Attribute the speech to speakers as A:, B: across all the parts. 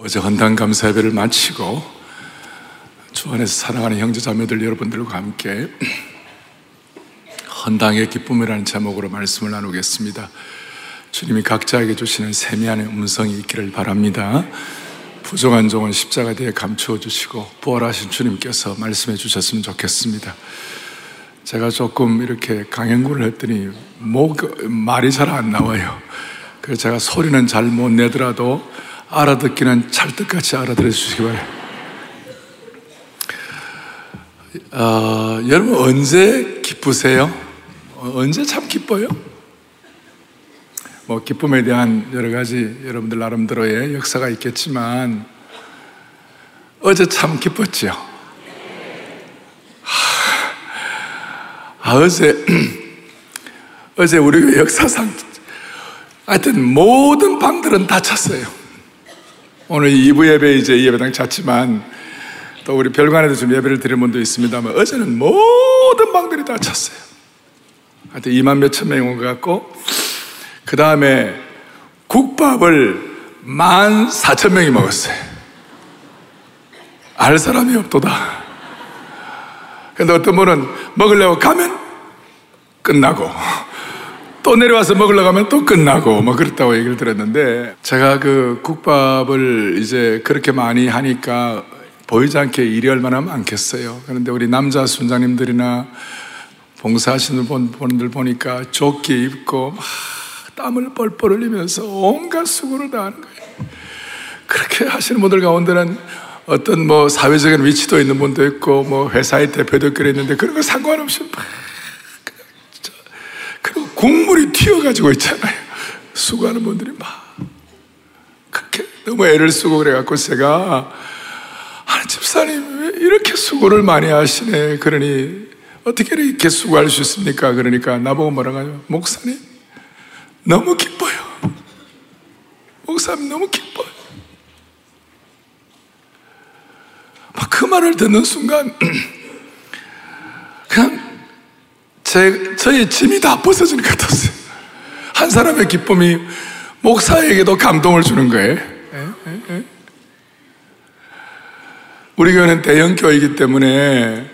A: 어제 헌당 감사 예배를 마치고 주 안에서 사랑하는 형제 자매들 여러분들과 함께 헌당의 기쁨이라는 제목으로 말씀을 나누겠습니다. 주님이 각자에게 주시는 세미한 음성이 있기를 바랍니다. 부족한 종은 십자가 뒤에 감추어 주시고 부활하신 주님께서 말씀해 주셨으면 좋겠습니다. 제가 조금 이렇게 강행군을 했더니 목 말이 잘 안 나와요. 그래서 제가 소리는 잘 못 내더라도 알아듣기는 찰떡같이 알아들어 주시기 바랍니다. 어, 여러분 언제 기쁘세요? 어, 언제 참 기뻐요? 뭐 기쁨에 대한 여러 가지 여러분들 나름대로의 역사가 있겠지만 어제 참 기뻤죠. 아, 어제 어제 우리 역사상 하여튼 모든 방들은 다 찼어요. 오늘 2부 예배 이제 예배당 찼지만 또 우리 별관에도 좀 예배를 드릴 분도 있습니다만 어제는 모든 방들이 다 찼어요. 하여튼 2만 몇천 명이 온 것 같고 그 다음에 국밥을 만 사천 명이 먹었어요. 알 사람이 없도다. 근데 어떤 분은 먹으려고 가면 끝나고 또 내려와서 먹으려고 하면 또 끝나고 뭐 그렇다고 얘기를 들었는데 제가 그 국밥을 이제 그렇게 많이 하니까 보이지 않게 일이 얼마나 많겠어요. 그런데 우리 남자 순장님들이나 봉사하시는 분들 보니까 조끼 입고 막 땀을 뻘뻘 흘리면서 온갖 수고를 다 하는 거예요. 그렇게 하시는 분들 가운데는 어떤 뭐 사회적인 위치도 있는 분도 있고 뭐 회사의 대표도 있는데 그런 거 상관없이 막 국물이 튀어가지고 있잖아요. 수고하는 분들이 막 그렇게 너무 애를 쓰고 그래갖고 제가 아 집사님 왜 이렇게 수고를 많이 하시네. 그러니 어떻게 이렇게 수고할 수 있습니까? 그러니까 나보고 뭐라고 하죠? 목사님 너무 기뻐요. 목사님 너무 기뻐요. 막 그 말을 듣는 순간 제, 저의 짐이 다 벗어지는 것 같았어요. 한 사람의 기쁨이 목사에게도 감동을 주는 거예요. 우리 교회는 대형 교회이기 때문에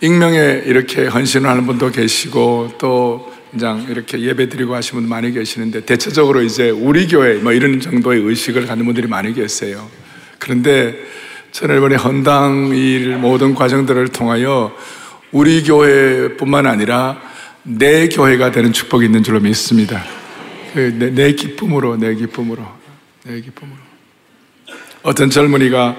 A: 익명에 이렇게 헌신을 하는 분도 계시고 또 그냥 이렇게 예배 드리고 하시는 분 많이 계시는데 대체적으로 이제 우리 교회 뭐 이런 정도의 의식을 갖는 분들이 많이 계세요. 그런데 저는 이번에 헌당 일 모든 과정들을 통하여 우리 교회뿐만 아니라 내 교회가 되는 축복이 있는 줄로 믿습니다. 그 내, 내 기쁨으로, 내 기쁨으로, 내 기쁨으로. 어떤 젊은이가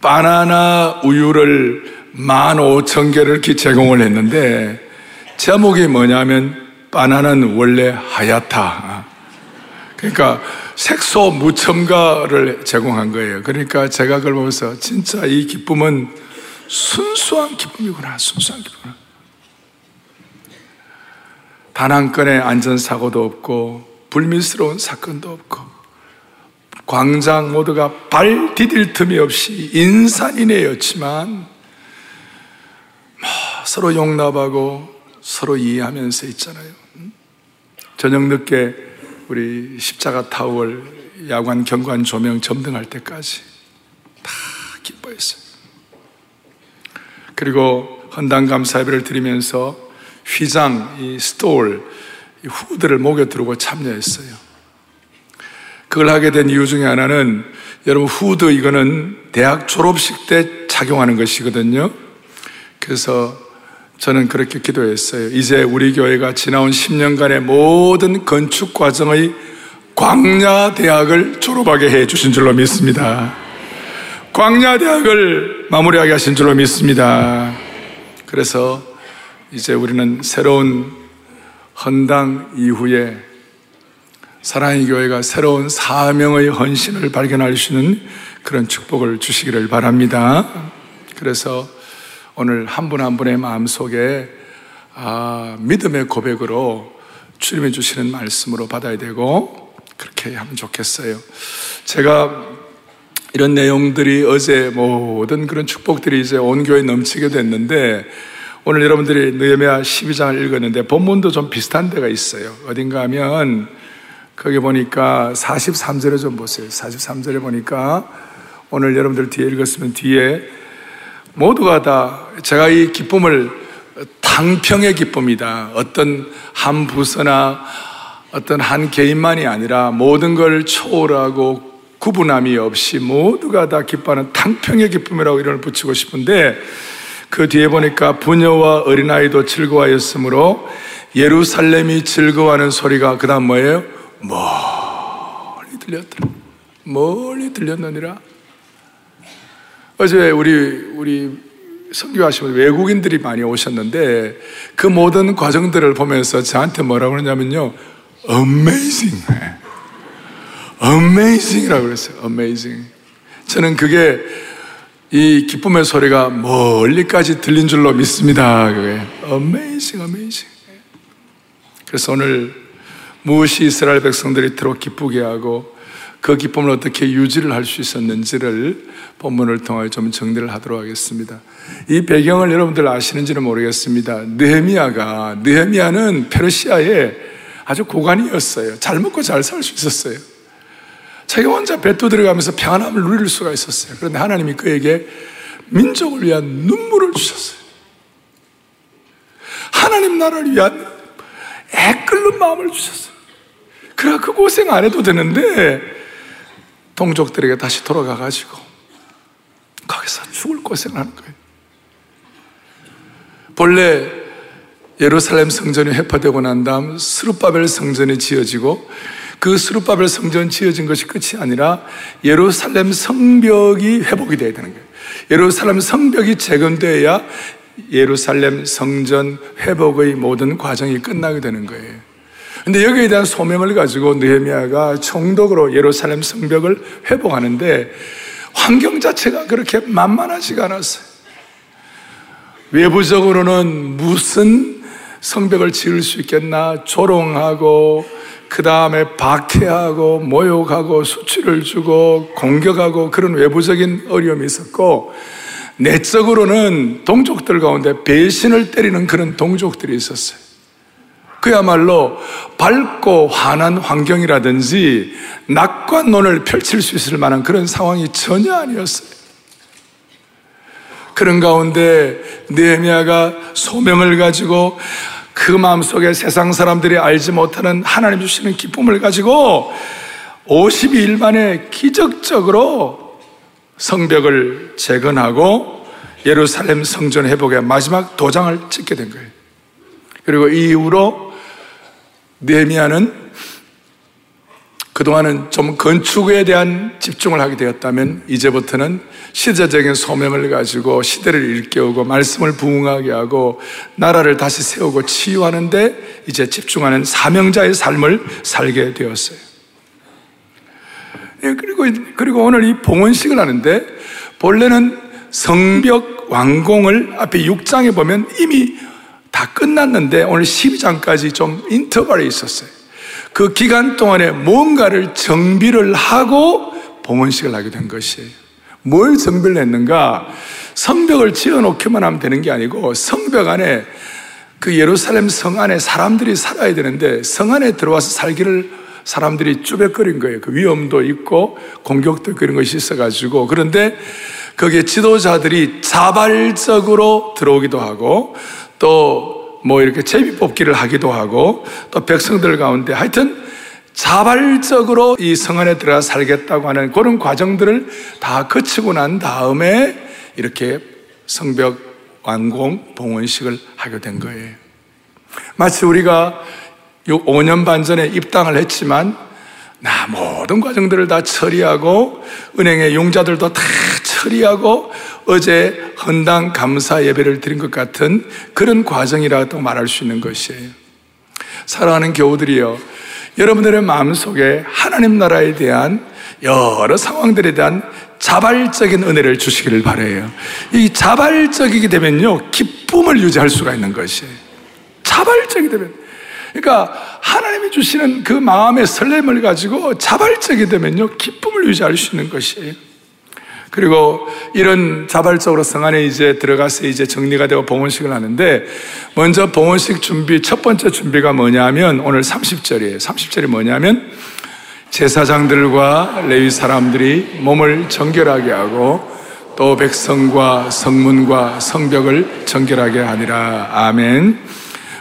A: 바나나 우유를 만 오천 개를 제공을 했는데 제목이 뭐냐면 바나나는 원래 하얗다. 그러니까 색소 무첨가를 제공한 거예요. 그러니까 제가 그걸 보면서 진짜 이 기쁨은 순수한 기쁨이구나, 순수한 기쁨. 단한 건의 안전사고도 없고, 불미스러운 사건도 없고, 광장 모두가 발 디딜 틈이 없이 인산인해였지만, 뭐 서로 용납하고 서로 이해하면서 있잖아요. 저녁 늦게 우리 십자가 타월, 야관 경관 조명 점등할 때까지 다 기뻐했어요. 그리고 헌당 감사 예배를 드리면서 휘장, 이 스톨, 이 후드를 목에 두르고 참여했어요. 그걸 하게 된 이유 중에 하나는 여러분 후드 이거는 대학 졸업식 때 착용하는 것이거든요. 그래서 저는 그렇게 기도했어요. 이제 우리 교회가 지나온 10년간의 모든 건축 과정의 광야 대학을 졸업하게 해 주신 줄로 믿습니다. 광야대학을 마무리하게 하신 줄로 믿습니다. 그래서 이제 우리는 새로운 헌당 이후에 사랑의 교회가 새로운 사명의 헌신을 발견할 수 있는 그런 축복을 주시기를 바랍니다. 그래서 오늘 한 분 한 분의 마음 속에 아, 믿음의 고백으로 주님이 주시는 말씀으로 받아야 되고 그렇게 하면 좋겠어요. 제가 이런 내용들이 어제 모든 그런 축복들이 이제 온 교회에 넘치게 됐는데 오늘 여러분들이 느헤미야 12장을 읽었는데 본문도 좀 비슷한 데가 있어요. 어딘가 하면 거기 보니까 43절에 좀 보세요. 43절에 보니까 오늘 여러분들 뒤에 읽었으면 뒤에 모두가 다 제가 이 기쁨을 당평의 기쁨이다. 어떤 한 부서나 어떤 한 개인만이 아니라 모든 걸 초월하고 구분함이 없이 모두가 다 기뻐하는 당평의 기쁨이라고 이름을 붙이고 싶은데 그 뒤에 보니까 부녀와 어린아이도 즐거워하였으므로 예루살렘이 즐거워하는 소리가 그 다음 뭐예요? 멀리 들렸더라. 멀리 들렸느니라. 어제 우리, 우리 선교하시면 외국인들이 많이 오셨는데 그 모든 과정들을 보면서 저한테 뭐라고 그러냐면요. amazing. Amazing이라고 그랬어요. amazing. 저는 그게 이 기쁨의 소리가 멀리까지 들린 줄로 믿습니다. 그게 amazing, amazing. 그래서 오늘 무엇이 이스라엘 백성들이 이토록 기쁘게 하고 그 기쁨을 어떻게 유지를 할 수 있었는지를 본문을 통하여 좀 정리를 하도록 하겠습니다. 이 배경을 여러분들 아시는지는 모르겠습니다. 느헤미야가 느헤미야는 페르시아의 아주 고관이었어요. 잘 먹고 잘 살 수 있었어요. 자기 혼자 뱃도 들어가면서 평안함을 누릴 수가 있었어요. 그런데 하나님이 그에게 민족을 위한 눈물을 주셨어요. 하나님 나라를 위한 애끓는 마음을 주셨어요. 그래 그 고생 안 해도 되는데 동족들에게 다시 돌아가가지고 거기서 죽을 고생을 하는 거예요. 본래 예루살렘 성전이 회파되고 난 다음 스루바벨 성전이 지어지고 그 스루바벨 성전 지어진 것이 끝이 아니라 예루살렘 성벽이 회복이 돼야 되는 거예요. 예루살렘 성벽이 재건되어야 예루살렘 성전 회복의 모든 과정이 끝나게 되는 거예요. 근데 여기에 대한 소명을 가지고 느헤미야가 총독으로 예루살렘 성벽을 회복하는데 환경 자체가 그렇게 만만하지가 않았어요. 외부적으로는 무슨 성벽을 지을 수 있겠나 조롱하고 그 다음에 박해하고 모욕하고 수치를 주고 공격하고 그런 외부적인 어려움이 있었고 내적으로는 동족들 가운데 배신을 때리는 그런 동족들이 있었어요. 그야말로 밝고 환한 환경이라든지 낙관론을 펼칠 수 있을 만한 그런 상황이 전혀 아니었어요. 그런 가운데 느헤미야가 소명을 가지고 그 마음속에 세상 사람들이 알지 못하는 하나님 주시는 기쁨을 가지고 52일 만에 기적적으로 성벽을 재건하고 예루살렘 성전 회복의 마지막 도장을 찍게 된 거예요. 그리고 이후로 느헤미야는 그동안은 좀 건축에 대한 집중을 하게 되었다면 이제부터는 시대적인 소명을 가지고 시대를 일깨우고 말씀을 부응하게 하고 나라를 다시 세우고 치유하는데 이제 집중하는 사명자의 삶을 살게 되었어요. 예, 그리고, 그리고 오늘 이 봉헌식을 하는데 본래는 성벽 완공을 앞에 6장에 보면 이미 다 끝났는데 오늘 12장까지 좀 인터벌이 있었어요. 그 기간 동안에 뭔가를 정비를 하고 봉헌식을 하게 된 것이에요. 뭘 정비를 했는가? 성벽을 지어 놓기만 하면 되는 게 아니고 성벽 안에 그 예루살렘 성 안에 사람들이 살아야 되는데 성 안에 들어와서 살기를 사람들이 쭈뼛거린 거예요. 그 위험도 있고 공격도 그런 것이 있어가지고 그런데 거기에 지도자들이 자발적으로 들어오기도 하고 또 뭐 이렇게 제비 뽑기를 하기도 하고 또 백성들 가운데 하여튼 자발적으로 이 성 안에 들어가 살겠다고 하는 그런 과정들을 다 거치고 난 다음에 이렇게 성벽 완공 봉헌식을 하게 된 거예요. 마치 우리가 5년 반 전에 입당을 했지만 나 모든 과정들을 다 처리하고 은행의 용자들도 다 처리하고 어제 헌당 감사 예배를 드린 것 같은 그런 과정이라고 말할 수 있는 것이에요. 사랑하는 교우들이요. 여러분들의 마음속에 하나님 나라에 대한 여러 상황들에 대한 자발적인 은혜를 주시기를 바래요. 이 자발적이게 되면요, 기쁨을 유지할 수가 있는 것이에요. 자발적이 되면. 그러니까 하나님이 주시는 그 마음의 설렘을 가지고 자발적이 되면요, 기쁨을 유지할 수 있는 것이에요. 그리고 이런 자발적으로 성 안에 이제 들어가서 이제 정리가 되고 봉헌식을 하는데 먼저 봉헌식 준비 첫 번째 준비가 뭐냐면 오늘 30절이에요. 30절이 뭐냐면 제사장들과 레위 사람들이 몸을 정결하게 하고 또 백성과 성문과 성벽을 정결하게 하니라. 아멘.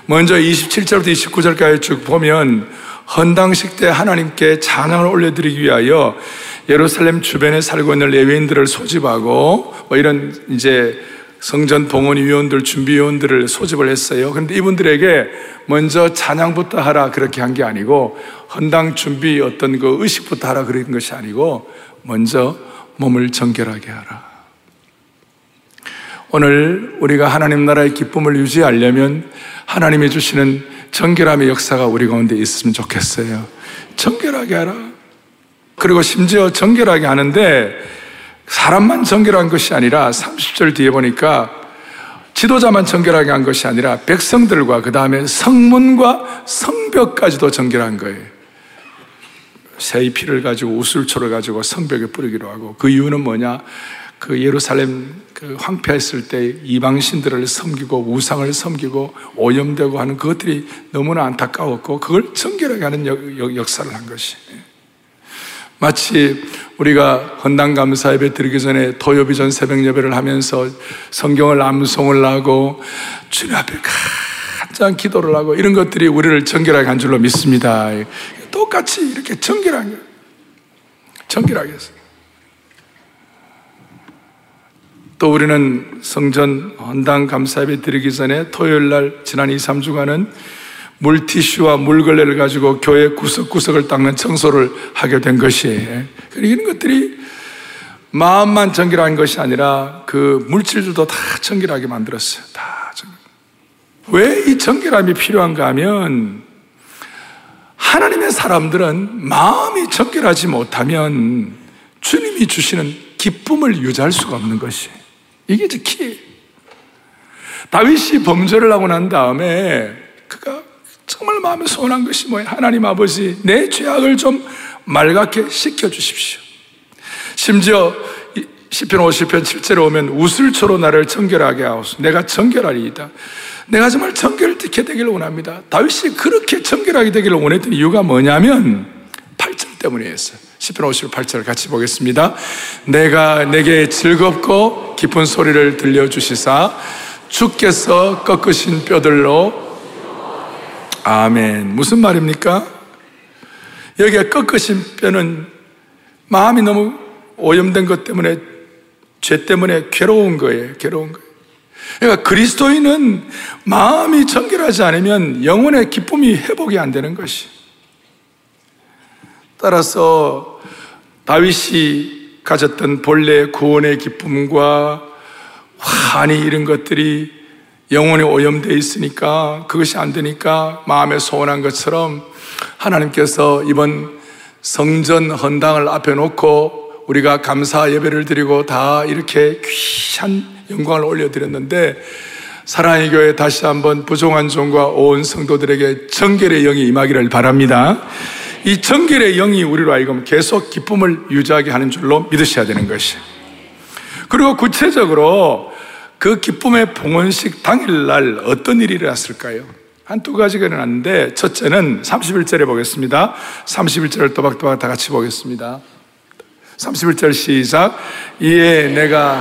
A: 먼저 27절부터 29절까지 쭉 보면 헌당식 때 하나님께 찬양을 올려드리기 위하여 예루살렘 주변에 살고 있는 레위인들을 소집하고 뭐 이런 이제 성전 봉헌 위원들 준비 위원들을 소집을 했어요. 그런데 이분들에게 먼저 찬양부터 하라 그렇게 한 게 아니고 헌당 준비 어떤 그 의식부터 하라 그런 것이 아니고 먼저 몸을 정결하게 하라. 오늘 우리가 하나님 나라의 기쁨을 유지하려면 하나님이 주시는 정결함의 역사가 우리 가운데 있으면 좋겠어요. 정결하게 하라. 그리고 심지어 정결하게 하는데 사람만 정결한 것이 아니라 30절 뒤에 보니까 지도자만 정결하게 한 것이 아니라 백성들과 그 다음에 성문과 성벽까지도 정결한 거예요. 새의 피를 가지고 우슬초를 가지고 성벽에 뿌리기로 하고 그 이유는 뭐냐? 그 예루살렘 그 황폐했을 때 이방신들을 섬기고 우상을 섬기고 오염되고 하는 그것들이 너무나 안타까웠고 그걸 정결하게 하는 역, 역사를 한 것이. 마치 우리가 헌당 감사 예배 드리기 전에 토요비 전 새벽 예배를 하면서 성경을 암송을 하고 주님 앞에 간장 기도를 하고 이런 것들이 우리를 정결하게 한 줄로 믿습니다. 똑같이 이렇게 정결하게 정결하게 했어요. 또 우리는 성전 헌당 감사 예배 드리기 전에 토요일 날 지난 2, 3주간은 물티슈와 물걸레를 가지고 교회 구석구석을 닦는 청소를 하게 된 것이에요. 이런 것들이 마음만 정결한 것이 아니라 그 물질들도 다 정결하게 만들었어요. 다 정결. 왜이 정결함이 필요한가 하면 하나님의 사람들은 마음이 정결하지 못하면 주님이 주시는 기쁨을 유지할 수가 없는 것이에요. 이게 이제 키. 다윗이 범죄를 하고 난 다음에 그가 정말 마음에 소원한 것이 뭐예요? 하나님 아버지, 내 죄악을 좀 말갛게 씻겨주십시오. 심지어 10편 50편 7절에 오면 우슬초로 나를 정결하게 하옵소. 내가 정결하리이다. 내가 정말 정결되게 되기를 원합니다. 다윗이 그렇게 정결하게 되기를 원했던 이유가 뭐냐면 8절 때문이었어요. 10편 58절 같이 보겠습니다. 내가 내게 즐겁고 기쁜 소리를 들려주시사 주께서 꺾으신 뼈들로 아멘. 무슨 말입니까? 여기에 꺾으신 뼈는 마음이 너무 오염된 것 때문에 죄 때문에 괴로운 거예요. 괴로운 거예요. 그러니까 그리스도인은 마음이 정결하지 않으면 영혼의 기쁨이 회복이 안 되는 것이. 따라서 다윗이 가졌던 본래 구원의 기쁨과 환희 이런 것들이 영혼이 오염되어 있으니까 그것이 안 되니까 마음에 소원한 것처럼 하나님께서 이번 성전 헌당을 앞에 놓고 우리가 감사 예배를 드리고 다 이렇게 귀한 영광을 올려드렸는데 사랑의 교회 다시 한번 부종한 종과 온 성도들에게 정결의 영이 임하기를 바랍니다. 이 정결의 영이 우리로 하여금 계속 기쁨을 유지하게 하는 줄로 믿으셔야 되는 것이. 그리고 구체적으로 그 기쁨의 봉헌식 당일날 어떤 일이 일어났을까요? 한 두 가지가 일어났는데 첫째는 31절에 보겠습니다. 31절을 또박또박 다 같이 보겠습니다. 31절 시작. 이에 내가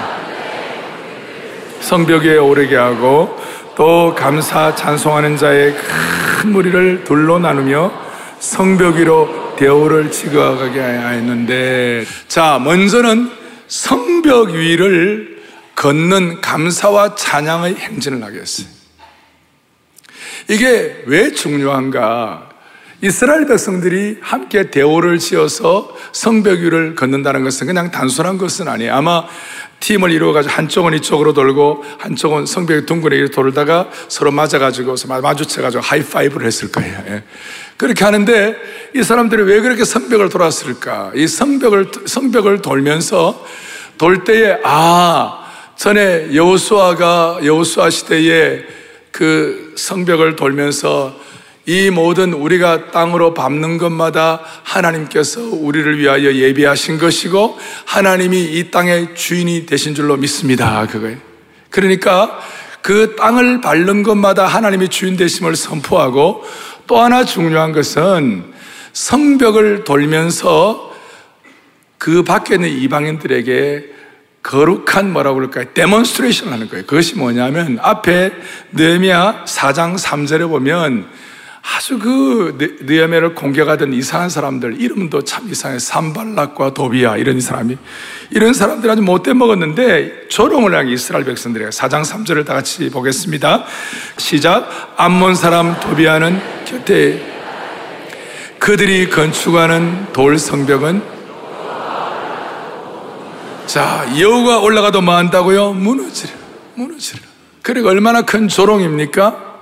A: 성벽 에 오르게 하고 또 감사 찬송하는 자의 큰 무리를 둘로 나누며 성벽 위로 대오를 지어가게 하였는데 자 먼저는 성벽 위를 걷는 감사와 찬양의 행진을 하겠어요. 이게 왜 중요한가? 이스라엘 백성들이 함께 대오를 지어서 성벽 위를 걷는다는 것은 그냥 단순한 것은 아니에요. 아마 팀을 이루어가지고 한쪽은 이쪽으로 돌고 한쪽은 성벽 둥근에 돌다가 서로 맞아가지고 마주쳐가지고 하이파이브를 했을 거예요. 예. 그렇게 하는데 이 사람들이 왜 그렇게 성벽을 돌았을까? 이 성벽을 성벽을 돌면서 돌 때에 아 전에 여호수아가 여호수아 시대에 그 성벽을 돌면서 이 모든 우리가 땅으로 밟는 것마다 하나님께서 우리를 위하여 예비하신 것이고 하나님이 이 땅의 주인이 되신 줄로 믿습니다. 그거예요. 그러니까 그 땅을 밟는 것마다 하나님이 주인 되심을 선포하고 또 하나 중요한 것은 성벽을 돌면서 그 밖에 있는 이방인들에게 거룩한 뭐라고 그럴까요? demonstration 하는 거예요. 그것이 뭐냐면 앞에 느헤미야 4장 3절에 보면 아주 그 느헤미야를 공격하던 이상한 사람들 이름도 참 이상해. 산발랏과 도비야 이런 사람이 이런 사람들 아주 못돼 먹었는데 조롱을 한 이스라엘 백성들에게 4장 3절을 다 같이 보겠습니다. 시작. 암몬 사람 도비야는 곁에 그들이 건축하는 돌 성벽은 자, 여우가 올라가도 뭐 한다고요? 무너지려. 무너지려. 그리고 얼마나 큰 조롱입니까?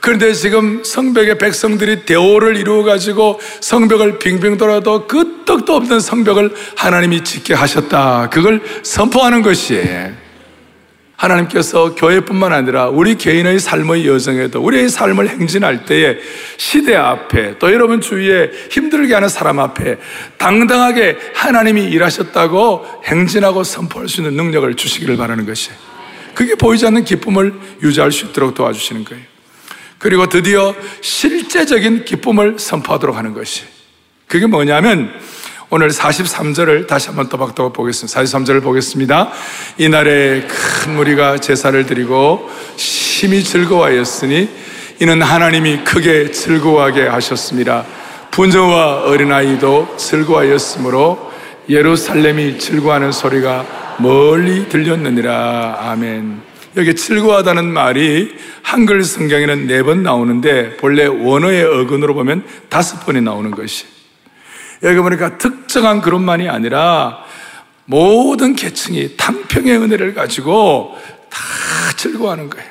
A: 그런데 지금 성벽의 백성들이 대오를 이루어가지고 성벽을 빙빙 돌아도 끄떡도 없는 성벽을 하나님이 짓게 하셨다. 그걸 선포하는 것이에요. 하나님께서 교회뿐만 아니라 우리 개인의 삶의 여정에도 우리의 삶을 행진할 때에 시대 앞에 또 여러분 주위에 힘들게 하는 사람 앞에 당당하게 하나님이 일하셨다고 행진하고 선포할 수 있는 능력을 주시기를 바라는 것이 그게 보이지 않는 기쁨을 유지할 수 있도록 도와주시는 거예요. 그리고 드디어 실제적인 기쁨을 선포하도록 하는 것이 그게 뭐냐면 오늘 43절을 다시 한번 또박또박 보겠습니다. 43절을 보겠습니다. 이날에 큰 무리가 제사를 드리고 심히 즐거워하였으니 이는 하나님이 크게 즐거워하게 하셨습니다. 분녀와 어린아이도 즐거워하였으므로 예루살렘이 즐거워하는 소리가 멀리 들렸느니라. 아멘. 여기 즐거워하다는 말이 한글 성경에는 네 번 나오는데 본래 원어의 어근으로 보면 다섯 번이 나오는 것이. 여기 보니까 특정한 그룹만이 아니라 모든 계층이 당평의 은혜를 가지고 다 즐거워하는 거예요.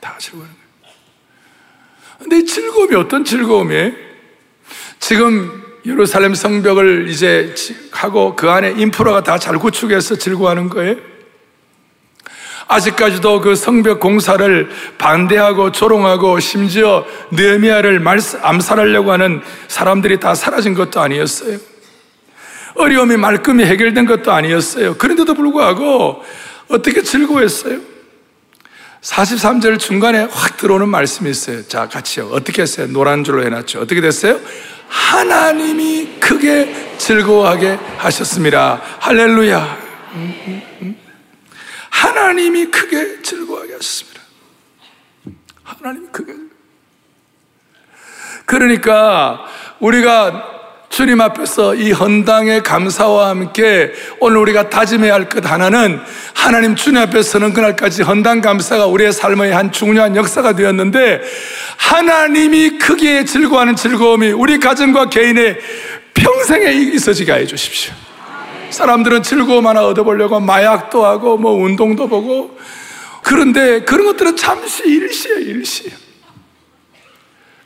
A: 다 즐거워하는 거예요. 근데 이 즐거움이 어떤 즐거움이에요? 지금 예루살렘 성벽을 이제 하고 그 안에 인프라가 다 잘 구축해서 즐거워하는 거예요? 아직까지도 그 성벽 공사를 반대하고 조롱하고 심지어 느헤미야를 암살하려고 하는 사람들이 다 사라진 것도 아니었어요. 어려움이 말끔히 해결된 것도 아니었어요. 그런데도 불구하고 어떻게 즐거워했어요? 43절 중간에 확 들어오는 말씀이 있어요. 자, 같이요. 어떻게 했어요? 노란 줄로 해놨죠. 어떻게 됐어요? 하나님이 크게 즐거워하게 하셨습니다. 할렐루야. 음, 음, 음. 하나님이 크게 즐거워하게 하셨습니다. 하나님이 크게. 그러니까 우리가 주님 앞에서 이 헌당의 감사와 함께 오늘 우리가 다짐해야 할 것 하나는 하나님 주님 앞에 서는 그날까지 헌당 감사가 우리의 삶의 한 중요한 역사가 되었는데 하나님이 크게 즐거워하는 즐거움이 우리 가정과 개인의 평생에 있어지게 해 주십시오. 사람들은 즐거움 하나 얻어보려고 마약도 하고 뭐 운동도 보고 그런데 그런 것들은 잠시 일시예요, 일시.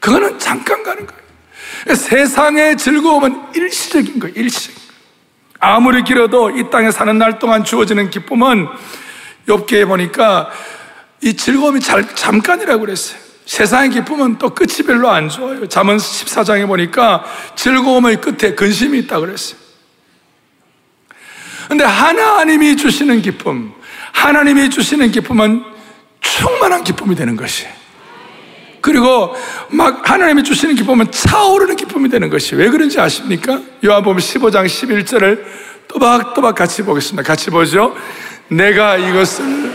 A: 그거는 잠깐 가는 거예요. 세상의 즐거움은 일시적인 거예요, 일시적인 거예요. 아무리 길어도 이 땅에 사는 날 동안 주어지는 기쁨은 엽기에 보니까 이 즐거움이 잘, 잠깐이라고 그랬어요. 세상의 기쁨은 또 끝이 별로 안 좋아요. 잠언 14장에 보니까 즐거움의 끝에 근심이 있다고 그랬어요. 근데 하나님이 주시는 기쁨, 하나님이 주시는 기쁨은 충만한 기쁨이 되는 것이. 그리고 막 하나님이 주시는 기쁨은 차오르는 기쁨이 되는 것이. 왜 그런지 아십니까? 요한복음 15장 11절을 또박또박 같이 보겠습니다. 같이 보죠. 내가 이것을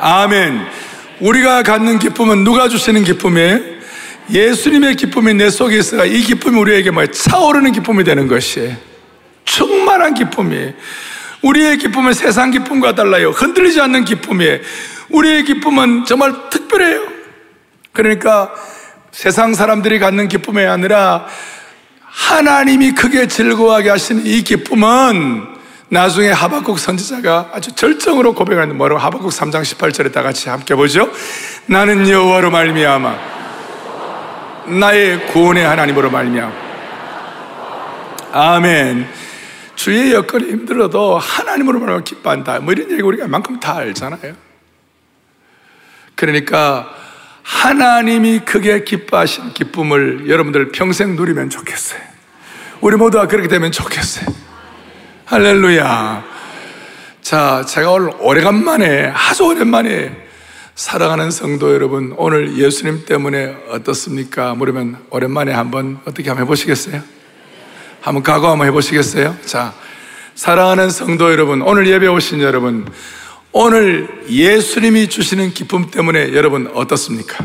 A: 아멘. 우리가 갖는 기쁨은 누가 주시는 기쁨이에요? 예수님의 기쁨이 내 속에 있어가 이 기쁨이 우리에게 뭐 차오르는 기쁨이 되는 것이에요. 충만한 기쁨이에요. 우리의 기쁨은 세상 기쁨과 달라요. 흔들리지 않는 기쁨이에요. 우리의 기쁨은 정말 특별해요. 그러니까 세상 사람들이 갖는 기쁨이 아니라 하나님이 크게 즐거워하게 하시는 이 기쁨은 나중에 하박국 선지자가 아주 절정으로 고백하는 뭐라고 하박국 3장 18절에 다 같이 함께 보죠. 나는 여호와로 말미암아 나의 구원의 하나님으로 말미암. 아멘. 주의 여건이 힘들어도 하나님으로 말하면 기뻐한다. 뭐 이런 얘기 우리가 만큼 다 알잖아요. 그러니까 하나님이 크게 기뻐하신 기쁨을 여러분들 평생 누리면 좋겠어요. 우리 모두가 그렇게 되면 좋겠어요. 할렐루야. 자, 제가 오늘 오래간만에, 아주 오랜만에 사랑하는 성도 여러분, 오늘 예수님 때문에 어떻습니까? 물으면 오랜만에 한번 어떻게 한번 해보시겠어요? 한번 각오 한번 해보시겠어요? 자, 사랑하는 성도 여러분, 오늘 예배 오신 여러분, 오늘 예수님이 주시는 기쁨 때문에 여러분 어떻습니까?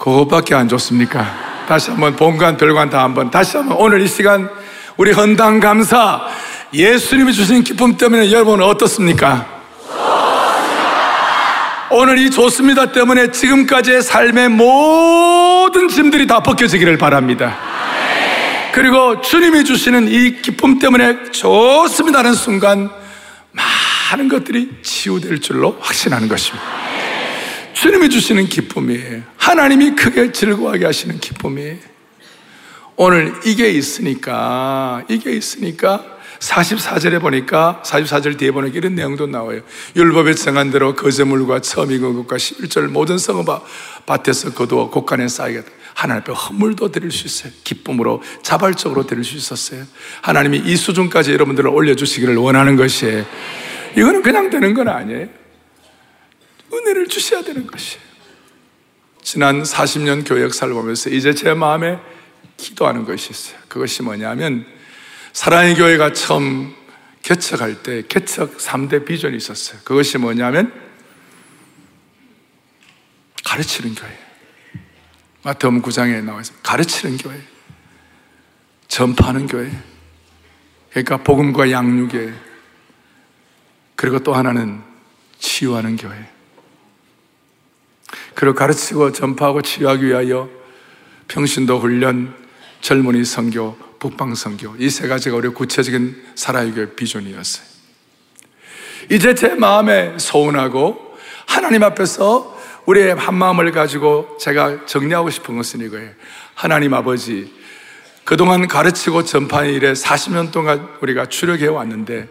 A: 그것밖에 안 좋습니까? 다시 한번 본관, 별관 다 한번 다시 한번 오늘 이 시간 우리 헌당 감사 예수님이 주신 기쁨 때문에 여러분 어떻습니까? 오늘 이 좋습니다 때문에 지금까지의 삶의 모든 짐들이 다 벗겨지기를 바랍니다. 그리고 주님이 주시는 이 기쁨 때문에 좋습니다는 순간 많은 것들이 치유될 줄로 확신하는 것입니다. 주님이 주시는 기쁨이에요. 하나님이 크게 즐거워하게 하시는 기쁨이에요. 오늘 이게 있으니까, 이게 있으니까 44절에 보니까 44절 뒤에 보니까 이런 내용도 나와요. 율법에 정한 대로 거제물과 처음 익은 것과 11절 모든 성읍 밭에서 거두어 곡간에 쌓이겠다. 하나님 앞에 헌물도 드릴 수 있어요. 기쁨으로 자발적으로 드릴 수 있었어요. 하나님이 이 수준까지 여러분들을 올려주시기를 원하는 것이에요. 이거는 그냥 되는 건 아니에요. 은혜를 주셔야 되는 것이에요. 지난 40년 교회 역사를 보면서 이제 제 마음에 기도하는 것이 있어요. 그것이 뭐냐면 사랑의 교회가 처음 개척할 때 개척 3대 비전이 있었어요. 그것이 뭐냐면 가르치는 교회. 마태음 9장에 나와 있습니다. 가르치는 교회. 전파하는 교회. 그러니까 복음과 양육에 그리고 또 하나는 치유하는 교회. 그리고 가르치고 전파하고 치유하기 위하여 평신도 훈련, 젊은이 선교, 북방 선교 이 세 가지가 우리 구체적인 살아의 비전이었어요. 이제 제 마음에 소원하고 하나님 앞에서 우리의 한 마음을 가지고 제가 정리하고 싶은 것은 이거예요. 하나님 아버지, 그동안 가르치고 전파의 일에 40년 동안 우리가 추력해 왔는데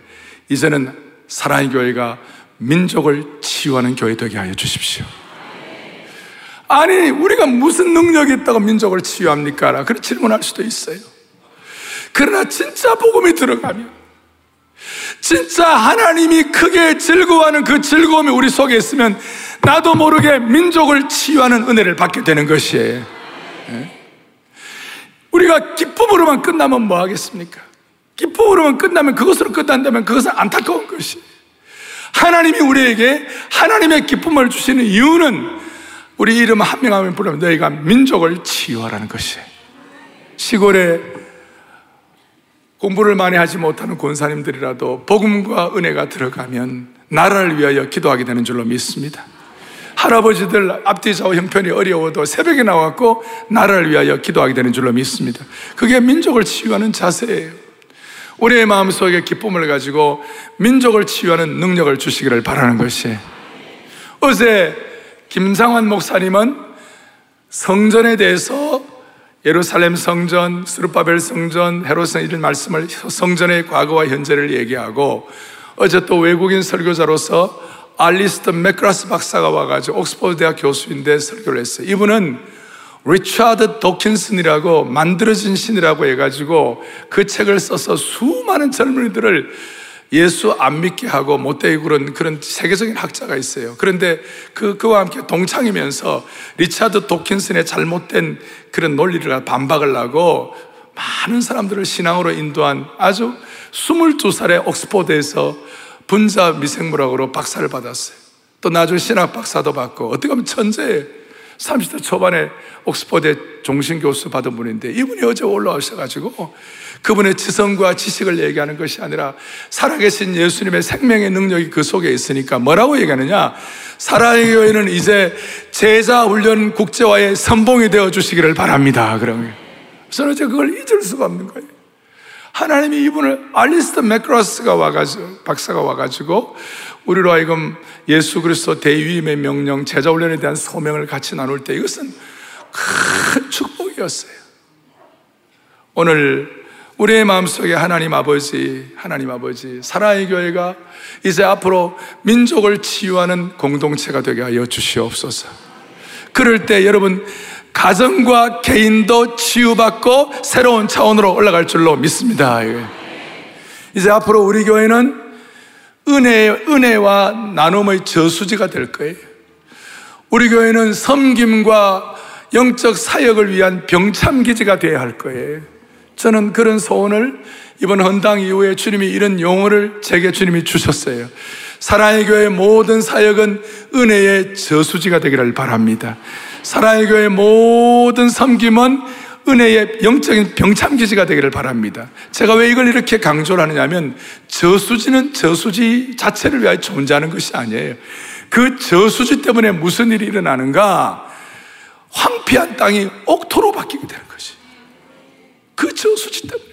A: 이제는 사랑의 교회가 민족을 치유하는 교회 되게 하여 주십시오. 아니, 우리가 무슨 능력이 있다고 민족을 치유합니까? 그런 질문할 수도 있어요. 그러나 진짜 복음이 들어가면 진짜 하나님이 크게 즐거워하는 그 즐거움이 우리 속에 있으면 나도 모르게 민족을 치유하는 은혜를 받게 되는 것이에요. 네? 우리가 기쁨으로만 끝나면 뭐 하겠습니까? 기쁨으로만 끝나면 그것으로 끝난다면 그것은 안타까운 것이. 하나님이 우리에게 하나님의 기쁨을 주시는 이유는 우리 이름 한 명 하면 부르면 너희가 민족을 치유하라는 것이에요. 시골에 공부를 많이 하지 못하는 권사님들이라도 복음과 은혜가 들어가면 나라를 위하여 기도하게 되는 줄로 믿습니다. 할아버지들 앞뒤 좌우 형편이 어려워도 새벽에 나왔고 나라를 위하여 기도하게 되는 줄로 믿습니다. 그게 민족을 치유하는 자세예요. 우리의 마음속에 기쁨을 가지고 민족을 치유하는 능력을 주시기를 바라는 것이 어제 김상환 목사님은 성전에 대해서 예루살렘 성전, 스룹바벨 성전, 헤롯 성전 이런 말씀을 성전의 과거와 현재를 얘기하고 어제 또 외국인 설교자로서 알리스터 맥그라스 박사가 와가지고 옥스퍼드 대학 교수인데 설교를 했어요. 이분은 리차드 도킨슨이라고 만들어진 신이라고 해가지고 그 책을 써서 수많은 젊은이들을 예수 안 믿게 하고 못되게 그런 그런 세계적인 학자가 있어요. 그런데 그 그와 함께 동창이면서 리차드 도킨슨의 잘못된 그런 논리를 반박을 하고 많은 사람들을 신앙으로 인도한 아주 22살의 옥스포드에서 분자 미생물학으로 박사를 받았어요. 또 나중에 신학 박사도 받고 어떻게 보면 천재예요. 30대 초반에 옥스퍼드의 종신교수 받은 분인데 이분이 어제 올라오셔가지고 그분의 지성과 지식을 얘기하는 것이 아니라 살아계신 예수님의 생명의 능력이 그 속에 있으니까 뭐라고 얘기하느냐? 사랑의 교회는 이제 제자 훈련 국제화의 선봉이 되어 주시기를 바랍니다. 그러면. 저는 이제 그걸 잊을 수가 없는 거예요 하나님이 이분을 알리스터 맥크라스가 와가지고 박사가 와가지고 우리로 하여금 예수 그리스도 대위임의 명령 제자 훈련에 대한 소명을 같이 나눌 때 이것은 큰 축복이었어요 오늘 우리의 마음속에 하나님 아버지, 하나님 아버지, 사랑의 교회가 이제 앞으로 민족을 치유하는 공동체가 되게 하여 주시옵소서. 그럴 때 여러분, 가정과 개인도 치유받고 새로운 차원으로 올라갈 줄로 믿습니다. 이제 앞으로 우리 교회는 은혜, 은혜와 나눔의 저수지가 될 거예요. 우리 교회는 섬김과 영적 사역을 위한 병참기지가 되어야 할 거예요. 저는 그런 소원을 이번 헌당 이후에 주님이 이런 용어를 제게 주님이 주셨어요. 사랑의 교회 모든 사역은 은혜의 저수지가 되기를 바랍니다. 사랑의 교회 모든 섬김은 은혜의 영적인 병참기지가 되기를 바랍니다. 제가 왜 이걸 이렇게 강조를 하느냐면 저수지는 저수지 자체를 위하여 존재하는 것이 아니에요. 그 저수지 때문에 무슨 일이 일어나는가? 황폐한 땅이 옥토로 바뀌게 되는 것이. 그 저수지 때문에.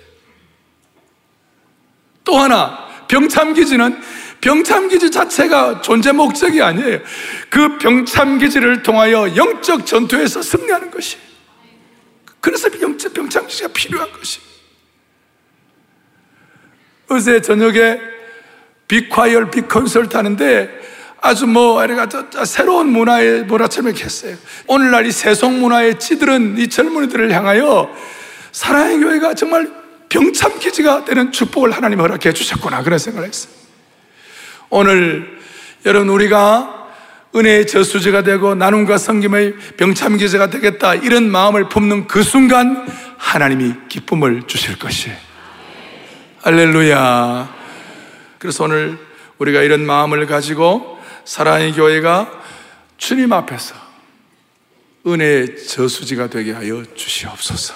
A: 또 하나, 병참기지는 병참기지 자체가 존재 목적이 아니에요. 그 병참기지를 통하여 영적 전투에서 승리하는 것이. 그래서 영적 병참기지가 필요한 것이. 어제 저녁에 빅콰이얼 빅콘서트 하는데 아주 뭐, 새로운 문화의 문화처럼 이렇게 했어요. 오늘날 이 세속 문화에 찌들은 이 젊은이들을 향하여 사랑의 교회가 정말 병참기지가 되는 축복을 하나님 허락해 주셨구나. 그런 생각을 했어요. 오늘 여러분 우리가 은혜의 저수지가 되고 나눔과 성김의 병참기지가 되겠다. 이런 마음을 품는 그 순간 하나님이 기쁨을 주실 것이에요. 할렐루야. 그래서 오늘 우리가 이런 마음을 가지고 사랑의 교회가 주님 앞에서 은혜의 저수지가 되게 하여 주시옵소서.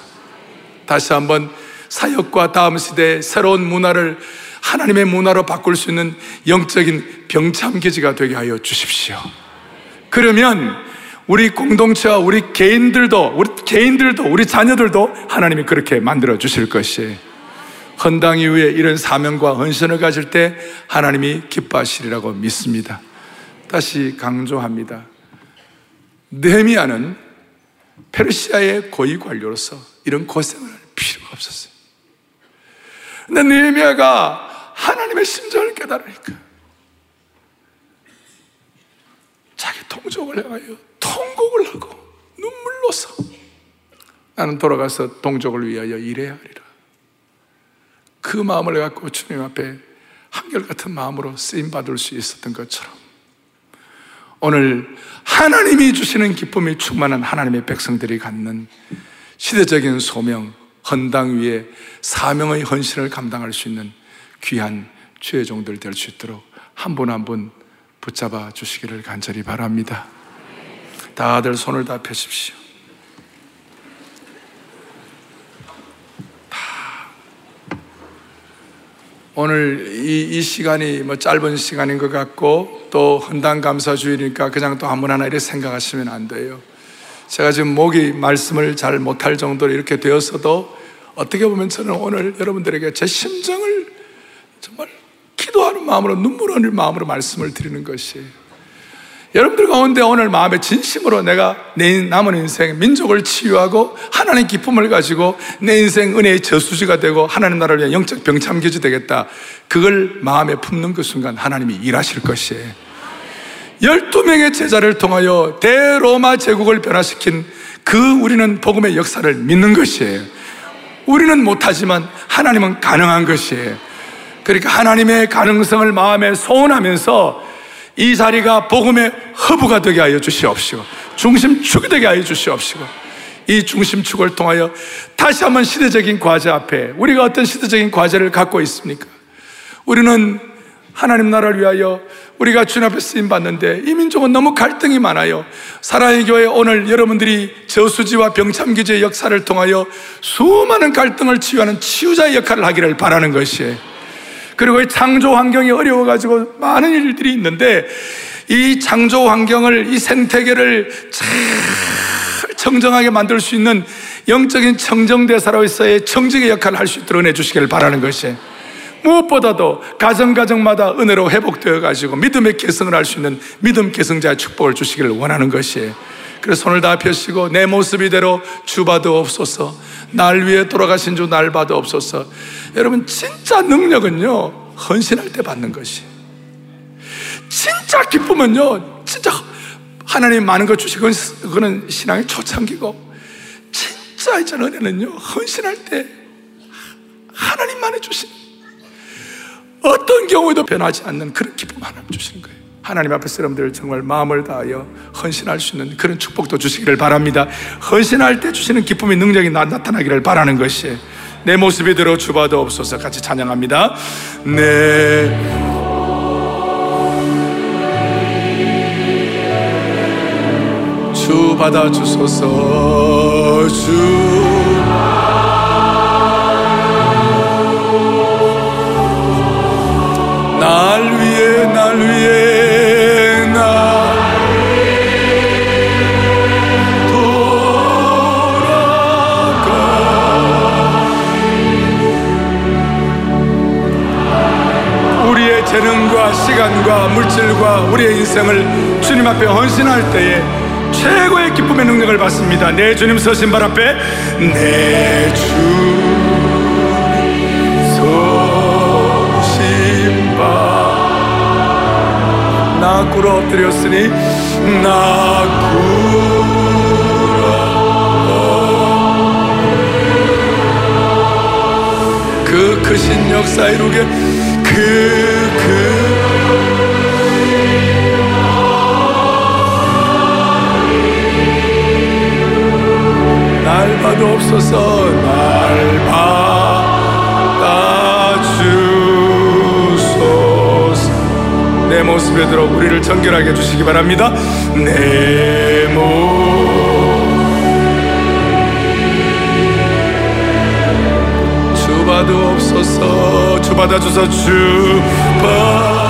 A: 다시 한번 사역과 다음 시대의 새로운 문화를 하나님의 문화로 바꿀 수 있는 영적인 병참기지가 되게 하여 주십시오. 그러면 우리 공동체와 우리 개인들도, 우리 개인들도, 우리 자녀들도 하나님이 그렇게 만들어 주실 것이에요. 헌당 이후에 이런 사명과 헌신을 가질 때 하나님이 기뻐하시리라고 믿습니다. 다시 강조합니다. 느헤미야는 페르시아의 고위 관료로서 이런 고생을 필요가 없었어요. 근데 느헤미야가 하나님의 심정을 깨달으니까 자기 동족을 향하여 통곡을 하고 눈물로서 나는 돌아가서 동족을 위하여 일해야 하리라. 그 마음을 갖고 주님 앞에 한결같은 마음으로 쓰임 받을 수 있었던 것처럼 오늘 하나님이 주시는 기쁨이 충만한 하나님의 백성들이 갖는 시대적인 소명, 헌당 위에 사명의 헌신을 감당할 수 있는 귀한 주의 종들 될 수 있도록 한 분 한 분 붙잡아 주시기를 간절히 바랍니다. 다들 손을 다 펴십시오. 오늘 이, 이, 시간이 뭐 짧은 시간인 것 같고 또 헌당 감사 주일이니까 그냥 또 한 분 하나 이렇게 생각하시면 안 돼요. 제가 지금 목이 말씀을 잘 못할 정도로 이렇게 되었어도 어떻게 보면 저는 오늘 여러분들에게 제 심정을 정말 기도하는 마음으로 눈물 흘릴 마음으로 말씀을 드리는 것이 여러분들 가운데 오늘 마음의 진심으로 내가 내 남은 인생 민족을 치유하고 하나님 기쁨을 가지고 내 인생 은혜의 저수지가 되고 하나님 나라를 위한 영적 병참기지 되겠다. 그걸 마음에 품는 그 순간 하나님이 일하실 것이에요. 12명의 제자를 통하여 대로마 제국을 변화시킨 그 우리는 복음의 역사를 믿는 것이에요. 우리는 못하지만 하나님은 가능한 것이에요. 그러니까 하나님의 가능성을 마음에 소원하면서 이 자리가 복음의 허브가 되게 하여 주시옵시고 중심축이 되게 하여 주시옵시고 이 중심축을 통하여 다시 한번 시대적인 과제 앞에 우리가 어떤 시대적인 과제를 갖고 있습니까? 우리는 하나님 나라를 위하여 우리가 주님 앞에 쓰임 받는데 이 민족은 너무 갈등이 많아요. 사랑의 교회 오늘 여러분들이 저수지와 병참기지의 역사를 통하여 수많은 갈등을 치유하는 치유자의 역할을 하기를 바라는 것이에요. 그리고 이 창조 환경이 어려워가지고 많은 일들이 있는데 이 창조 환경을 이 생태계를 잘 청정하게 만들 수 있는 영적인 청정대사로서의 청직의 역할을 할 수 있도록 해주시기를 바라는 것이에요. 무엇보다도 가정가정마다 은혜로 회복되어 가지고 믿음의 개성을 할 수 있는 믿음 개성자의 축복을 주시기를 원하는 것이에요. 그래서 손을 다 펴시고 내 모습 이대로 주봐도 없소서. 날 위해 돌아가신 주날 봐도 없소서. 여러분 진짜 능력은요 헌신할 때 받는 것이. 진짜 기쁨은요 진짜 하나님 많은 것 주시고 그거는 신앙의 초창기고 진짜 있잖아 은혜는요 헌신할 때 하나님만이 주신 어떤 경우에도 변하지 않는 그런 기쁨 하나님 주시는 거예요. 하나님 앞에 사람들 정말 마음을 다하여 헌신할 수 있는 그런 축복도 주시기를 바랍니다. 헌신할 때 주시는 기쁨의 능력이 나, 타나기를 바라는 것이 내 모습이 들어 주봐도 없어서 같이 찬양합니다. 네. 주 받아 주소서 주 재능과 시간과 물질과 우리의 인생을 주님 앞에 헌신할 때에 최고의 기쁨의 능력을 받습니다. 내 주님 서신 발 앞에 내 주님 서신 발나 꿇어 엎드렸으니 나 꿇어 그 크신 역사 이루게 그 그. 날 봐도 없어서 날 받아 주소서. 내 모습에 들어 우리를 정결하게 해주시기 바랍니다. 내 몸. 주봐도 없어서 주받아 주소. 주봐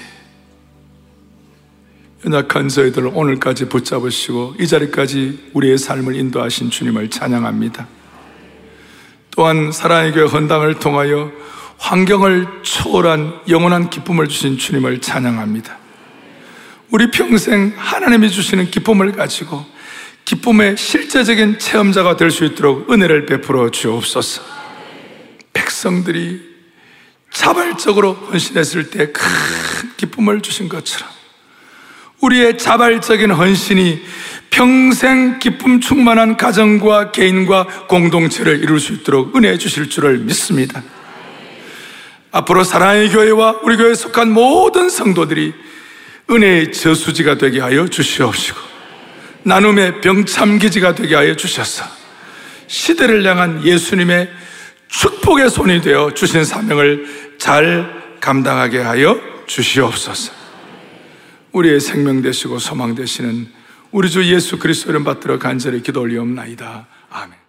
A: 연약한 저희들을 오늘까지 붙잡으시고 이 자리까지 우리의 삶을 인도하신 주님을 찬양합니다. 또한 사랑의 교회 헌당을 통하여 환경을 초월한 영원한 기쁨을 주신 주님을 찬양합니다. 우리 평생 하나님이 주시는 기쁨을 가지고 기쁨의 실제적인 체험자가 될 수 있도록 은혜를 베풀어 주옵소서. 백성들이 자발적으로 헌신했을 때 큰 기쁨을 주신 것처럼 우리의 자발적인 헌신이 평생 기쁨 충만한 가정과 개인과 공동체를 이룰 수 있도록 은혜해 주실 줄을 믿습니다. 앞으로 사랑의 교회와 우리 교회에 속한 모든 성도들이 은혜의 저수지가 되게 하여 주시옵시고 나눔의 병참기지가 되게 하여 주셔서 시대를 향한 예수님의 축복의 손이 되어 주신 사명을 잘 감당하게 하여 주시옵소서. 우리의 생명 되시고 소망 되시는 우리 주 예수 그리스도 이름 받들어 간절히 기도 올리옵나이다. 아멘.